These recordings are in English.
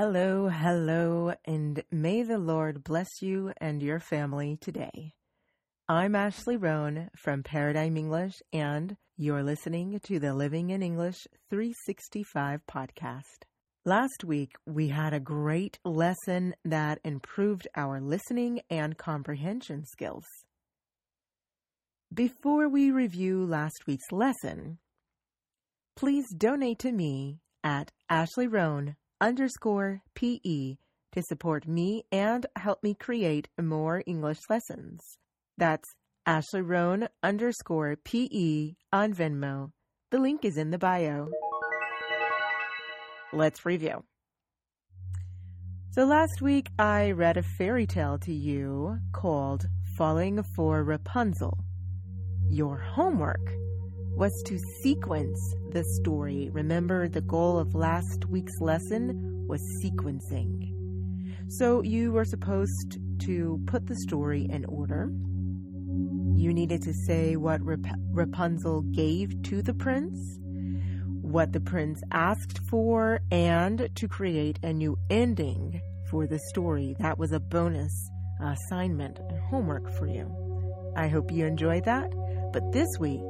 Hello, hello, and may the Lord bless you and your family today. I'm Ashley Roan from Paradigm English, and you're listening to the Living in English 365 podcast. Last week, we had a great lesson that improved our listening and comprehension skills. Before we review last week's lesson, please donate to me at Ashley Roan underscore PE to support me and help me create more English lessons. That's Ashley Roan underscore PE on Venmo. The link is in the bio. Let's review. So last week I read a fairy tale to you called Falling for Rapunzel. Your homework was to sequence the story. Remember, the goal of last week's lesson was sequencing. So you were supposed to put the story in order. You needed to say what Rap- Rapunzel gave to the prince, what the prince asked for, and to create a new ending for the story. That was a bonus assignment and homework for you. I hope you enjoyed that. But this week,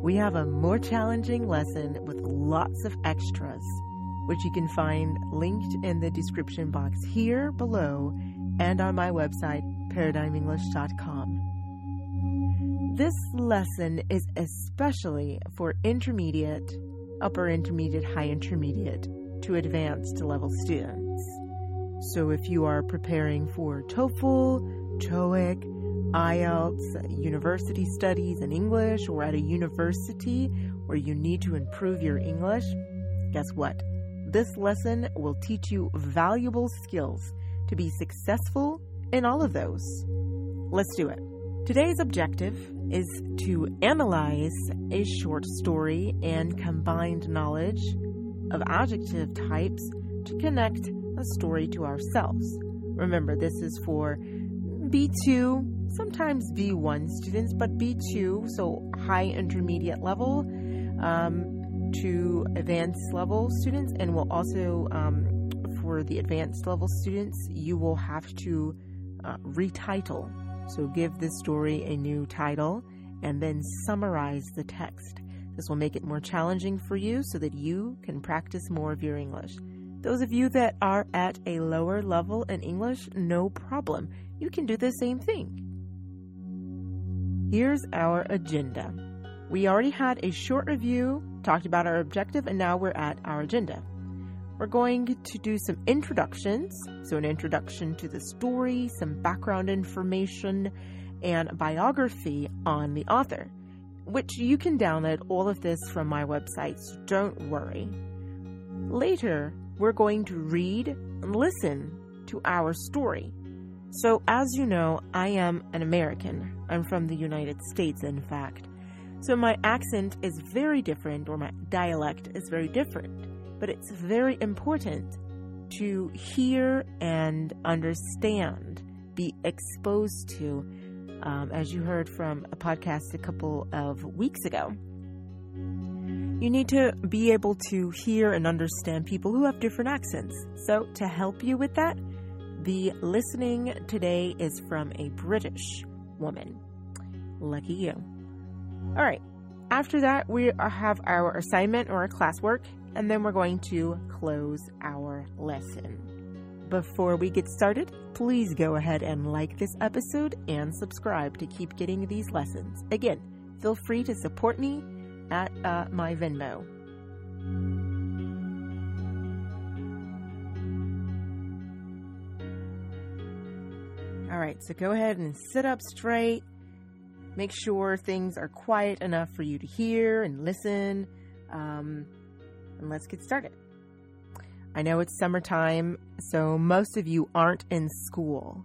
we have a more challenging lesson with lots of extras, which you can find linked in the description box here below and on my website, paradigmenglish.com. This lesson is especially for intermediate, upper intermediate, high intermediate to advanced level students. So if you are preparing for TOEFL, TOEIC, IELTS, university studies in English, or at a university where you need to improve your English, guess what? This lesson will teach you valuable skills to be successful in all of those. Let's do it. Today's objective is to analyze a short story and combined knowledge of adjective types to connect a story to ourselves. Remember, this is for B2 sometimes B1 students, but B2, so high intermediate level, um, to advanced level students, and will also um, for the advanced level students, you will have to uh, retitle. So give this story a new title and then summarize the text. This will make it more challenging for you so that you can practice more of your English. Those of you that are at a lower level in English, no problem. You can do the same thing. Here's our agenda. We already had a short review, talked about our objective, and now we're at our agenda. We're going to do some introductions. So, an introduction to the story, some background information, and biography on the author, which you can download all of this from my website, so don't worry. Later, we're going to read and listen to our story. So, as you know, I am an American. I'm from the United States, in fact. So, my accent is very different, or my dialect is very different. But it's very important to hear and understand, be exposed to, um, as you heard from a podcast a couple of weeks ago. You need to be able to hear and understand people who have different accents. So, to help you with that, the listening today is from a British woman. Lucky you. All right. After that, we have our assignment or our classwork, and then we're going to close our lesson. Before we get started, please go ahead and like this episode and subscribe to keep getting these lessons. Again, feel free to support me at uh, my Venmo. All right, so go ahead and sit up straight. Make sure things are quiet enough for you to hear and listen. Um, and let's get started. I know it's summertime, so most of you aren't in school.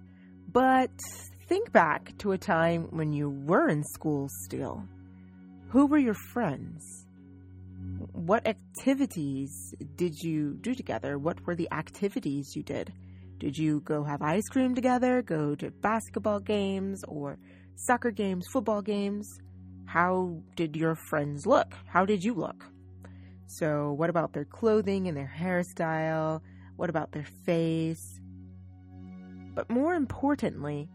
But think back to a time when you were in school still. Who were your friends? What activities did you do together? What were the activities you did? Did you go have ice cream together, go to basketball games or soccer games, football games? How did your friends look? How did you look? So, what about their clothing and their hairstyle? What about their face? But more importantly,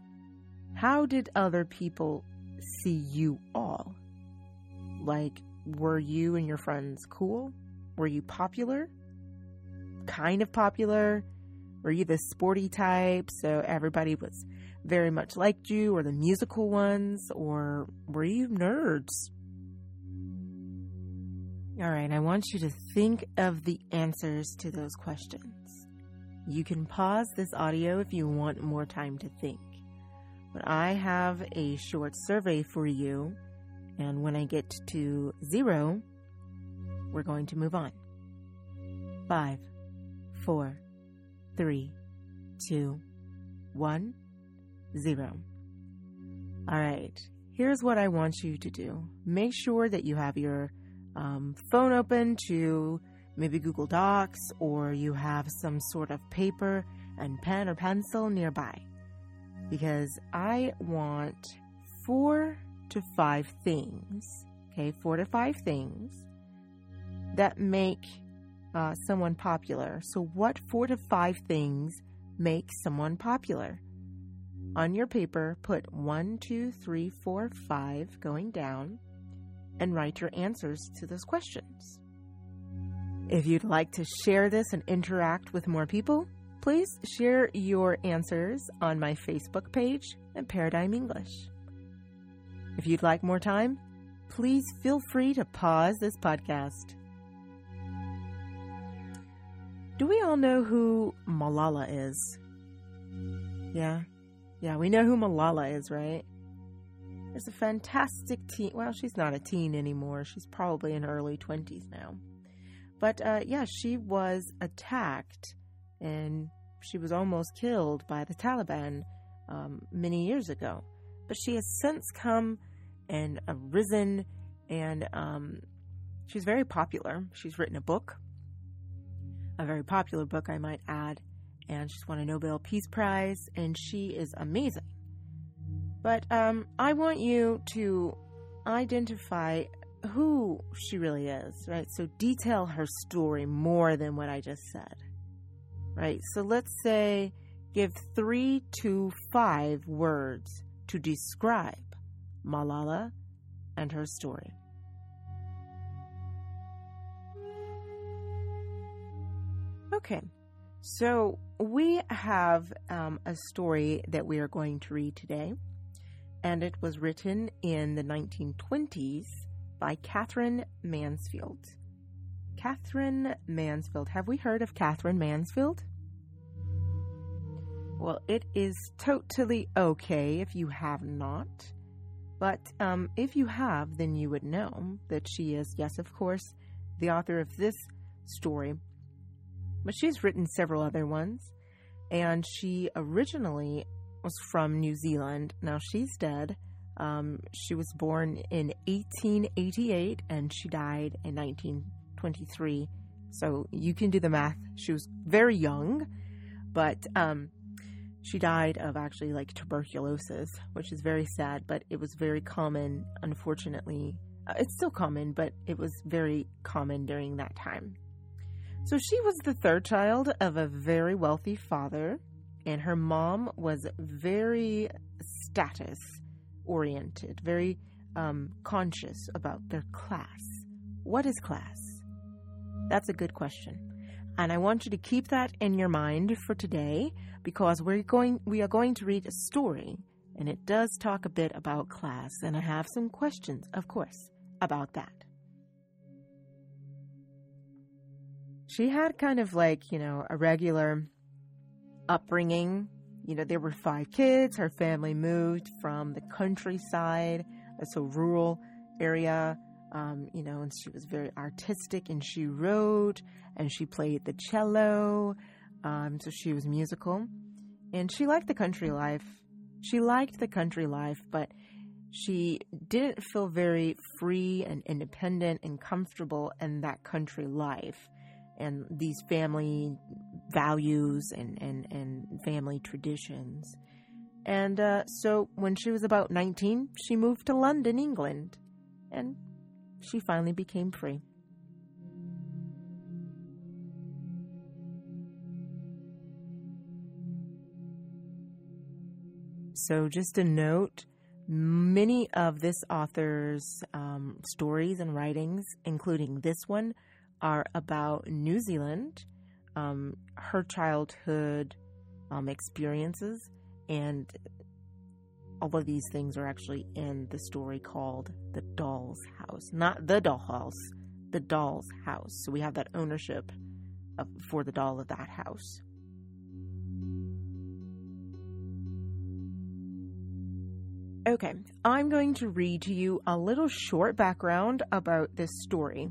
how did other people see you all? Like, were you and your friends cool? Were you popular? Kind of popular? Were you the sporty type so everybody was very much liked you, or the musical ones, or were you nerds? All right, I want you to think of the answers to those questions. You can pause this audio if you want more time to think. But I have a short survey for you, and when I get to zero, we're going to move on. Five, four, three, two, one, zero. All right, here's what I want you to do make sure that you have your um, phone open to maybe Google Docs or you have some sort of paper and pen or pencil nearby. Because I want four to five things, okay, four to five things that make uh, someone popular. So, what four to five things make someone popular? On your paper, put one, two, three, four, five going down and write your answers to those questions. If you'd like to share this and interact with more people, please share your answers on my Facebook page at Paradigm English. If you'd like more time, please feel free to pause this podcast. Do we all know who Malala is? Yeah. Yeah, we know who Malala is, right? is a fantastic teen. Well, she's not a teen anymore. She's probably in her early 20s now. But uh, yeah, she was attacked and she was almost killed by the Taliban um, many years ago. But she has since come and uh, risen, and um, she's very popular. She's written a book, a very popular book, I might add, and she's won a Nobel Peace Prize, and she is amazing. But um, I want you to identify who she really is, right? So detail her story more than what I just said, right? So let's say give three to five words to describe Malala and her story. Okay, so we have um, a story that we are going to read today and it was written in the 1920s by Katherine Mansfield. Katherine Mansfield. Have we heard of Katherine Mansfield? Well, it is totally okay if you have not. But um, if you have, then you would know that she is, yes, of course, the author of this story. But she's written several other ones. And she originally was from New Zealand. Now she's dead. Um, she was born in 1888 and she died in 1923. So you can do the math. She was very young, but um, she died of actually like tuberculosis, which is very sad, but it was very common, unfortunately. Uh, it's still common, but it was very common during that time. So she was the third child of a very wealthy father and her mom was very status oriented, very um, conscious about their class. What is class? That's a good question. And I want you to keep that in your mind for today because we're going we are going to read a story and it does talk a bit about class and I have some questions, of course, about that. She had kind of like, you know, a regular upbringing. You know, there were five kids. Her family moved from the countryside, so rural area. Um, you know, and she was very artistic and she wrote and she played the cello. Um, so she was musical and she liked the country life. She liked the country life, but she didn't feel very free and independent and comfortable in that country life and these family values and, and, and family traditions. And uh, so when she was about 19, she moved to London, England, and she finally became free. So, just a note many of this author's um, stories and writings, including this one, are about New Zealand, um, her childhood um, experiences, and all of these things are actually in the story called The Doll's House. Not the doll house, the doll's house. So we have that ownership of, for the doll of that house. Okay, I'm going to read to you a little short background about this story.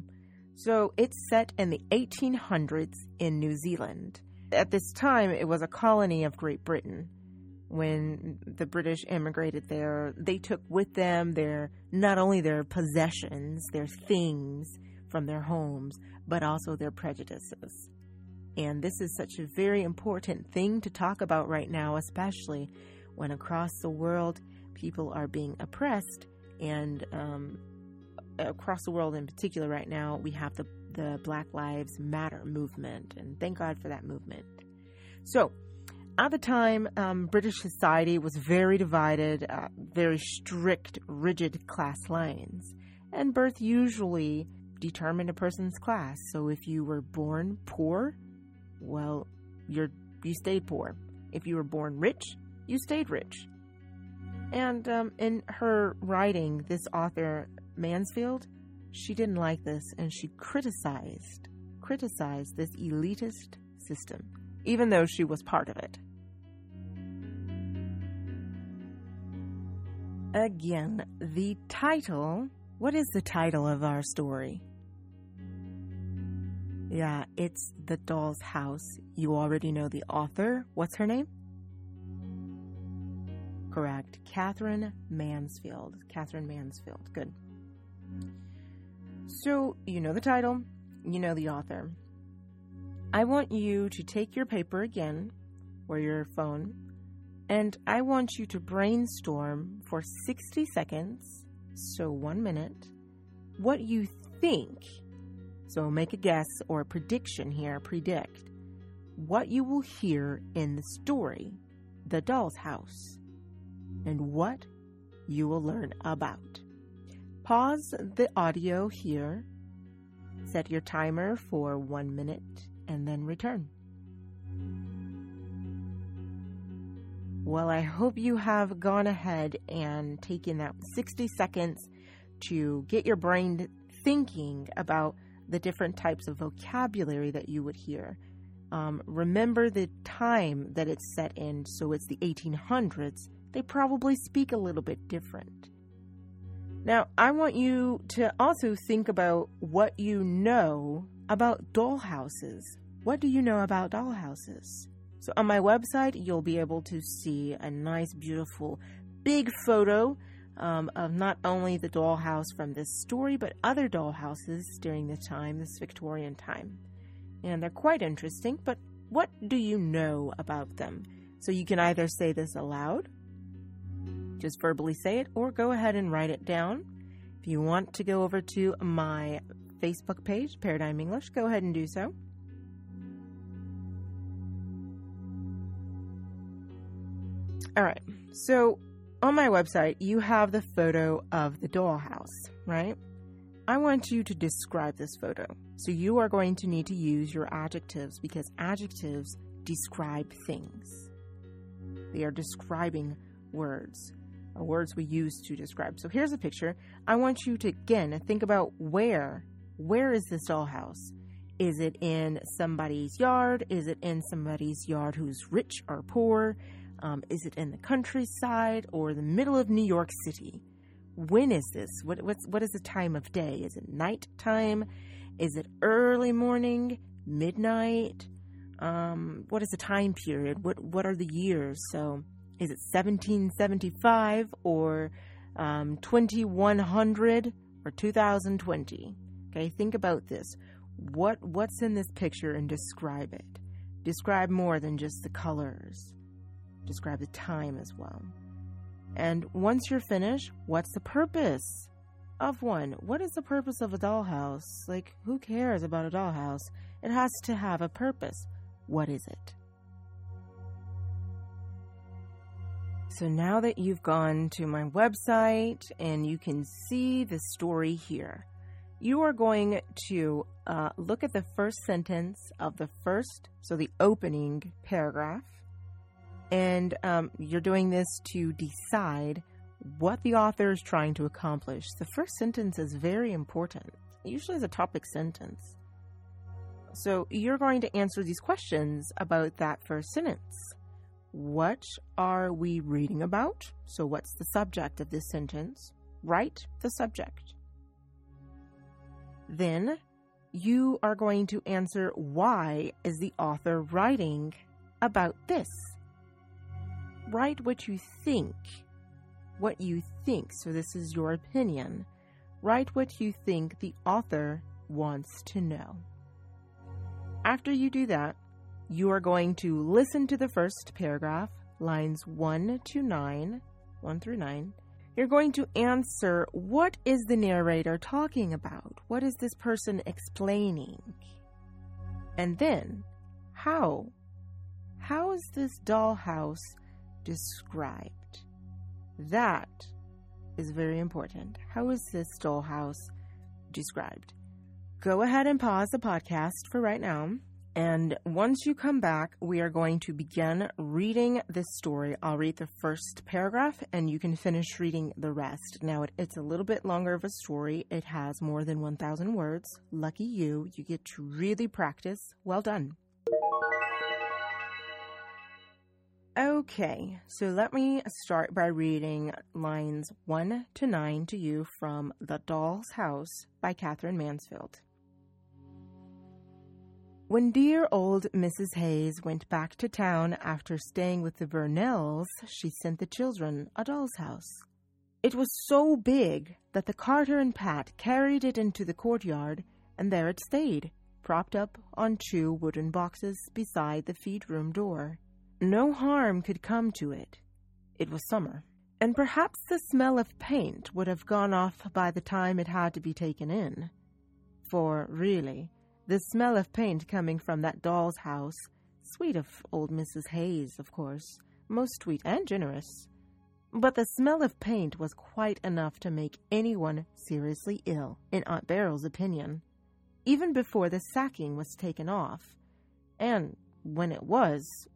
So, it's set in the 1800s in New Zealand. At this time, it was a colony of Great Britain. When the British immigrated there, they took with them their not only their possessions, their things from their homes, but also their prejudices. And this is such a very important thing to talk about right now, especially when across the world people are being oppressed, and um, across the world in particular right now, we have the the Black Lives Matter movement, and thank God for that movement. So, at the time, um, British society was very divided, uh, very strict, rigid class lines, and birth usually determined a person's class. So, if you were born poor, well, you're you stayed poor. If you were born rich, you stayed rich. And um, in her writing, this author, Mansfield, she didn't like this and she criticized criticized this elitist system, even though she was part of it. Again, the title. What is the title of our story? Yeah, it's The Doll's House. You already know the author. What's her name? correct. Katherine Mansfield. Katherine Mansfield. Good. So, you know the title, you know the author. I want you to take your paper again, or your phone, and I want you to brainstorm for 60 seconds, so one minute, what you think. So make a guess or a prediction here, predict what you will hear in the story, The Doll's House and what you will learn about. Pause the audio here, set your timer for one minute, and then return. Well, I hope you have gone ahead and taken that 60 seconds to get your brain thinking about the different types of vocabulary that you would hear. Um, remember the time that it's set in, so it's the 1800s they probably speak a little bit different. Now, I want you to also think about what you know about dollhouses. What do you know about dollhouses? So, on my website, you'll be able to see a nice, beautiful, big photo um, of not only the dollhouse from this story, but other dollhouses during the time, this Victorian time. And they're quite interesting, but what do you know about them? So, you can either say this aloud just verbally say it or go ahead and write it down. If you want to go over to my Facebook page, Paradigm English, go ahead and do so. All right, mm-hmm. so on my website, you have the photo of the dollhouse, right? I want you to describe this photo. So you are going to need to use your adjectives because adjectives describe things. They are describing words words we use to describe. So here's a picture. I want you to again think about where where is this dollhouse? Is it in somebody's yard? Is it in somebody's yard who's rich or poor? Um, is it in the countryside or the middle of New York City? When is this? What what's what is the time of day? Is it nighttime? Is it early morning? Midnight? Um, what is the time period? What what are the years? So is it 1775 or um, 2100 or 2020? Okay, think about this. What what's in this picture and describe it. Describe more than just the colors. Describe the time as well. And once you're finished, what's the purpose of one? What is the purpose of a dollhouse? Like, who cares about a dollhouse? It has to have a purpose. What is it? So now that you've gone to my website and you can see the story here, you are going to uh, look at the first sentence of the first, so the opening paragraph, and um, you're doing this to decide what the author is trying to accomplish. The first sentence is very important, usually is a topic sentence. So you're going to answer these questions about that first sentence. What are we reading about? So, what's the subject of this sentence? Write the subject. Then you are going to answer why is the author writing about this? Write what you think. What you think. So, this is your opinion. Write what you think the author wants to know. After you do that, you are going to listen to the first paragraph, lines 1 to 9, 1 through 9. You're going to answer what is the narrator talking about? What is this person explaining? And then, how? How is this dollhouse described? That is very important. How is this dollhouse described? Go ahead and pause the podcast for right now and once you come back, we are going to begin reading this story. I'll read the first paragraph and you can finish reading the rest. Now, it, it's a little bit longer of a story. It has more than 1,000 words. Lucky you. You get to really practice. Well done. Okay, so let me start by reading lines 1 to 9 to you from The Doll's House by Katherine Mansfield. When dear old Mrs. Hayes went back to town after staying with the Burnells, she sent the children a doll's house. It was so big that the carter and Pat carried it into the courtyard, and there it stayed, propped up on two wooden boxes beside the feed room door. No harm could come to it. It was summer, and perhaps the smell of paint would have gone off by the time it had to be taken in. For, really, the smell of paint coming from that doll's house, sweet of old Mrs. Hayes, of course, most sweet and generous. But the smell of paint was quite enough to make anyone seriously ill, in Aunt Beryl's opinion, even before the sacking was taken off. And when it was.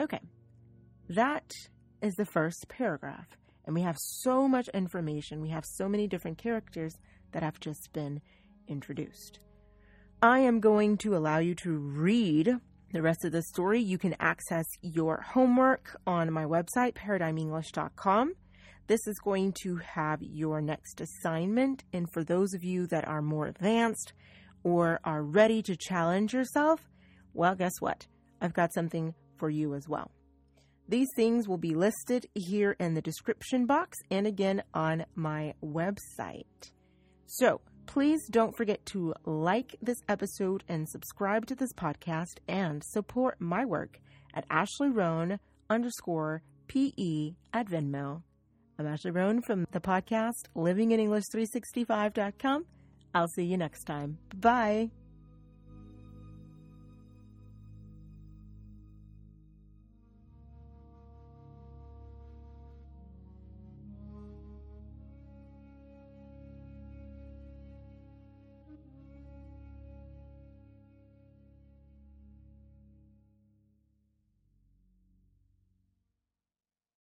Okay, that is the first paragraph. And we have so much information, we have so many different characters that have just been introduced. I am going to allow you to read the rest of the story. You can access your homework on my website, paradigmenglish.com. This is going to have your next assignment. And for those of you that are more advanced or are ready to challenge yourself, well, guess what? I've got something for you as well. These things will be listed here in the description box and again on my website. So please don't forget to like this episode and subscribe to this podcast and support my work at Ashley Roan underscore PE at Venmo. I'm Ashley Roan from the podcast livinginenglish365.com. I'll see you next time. Bye.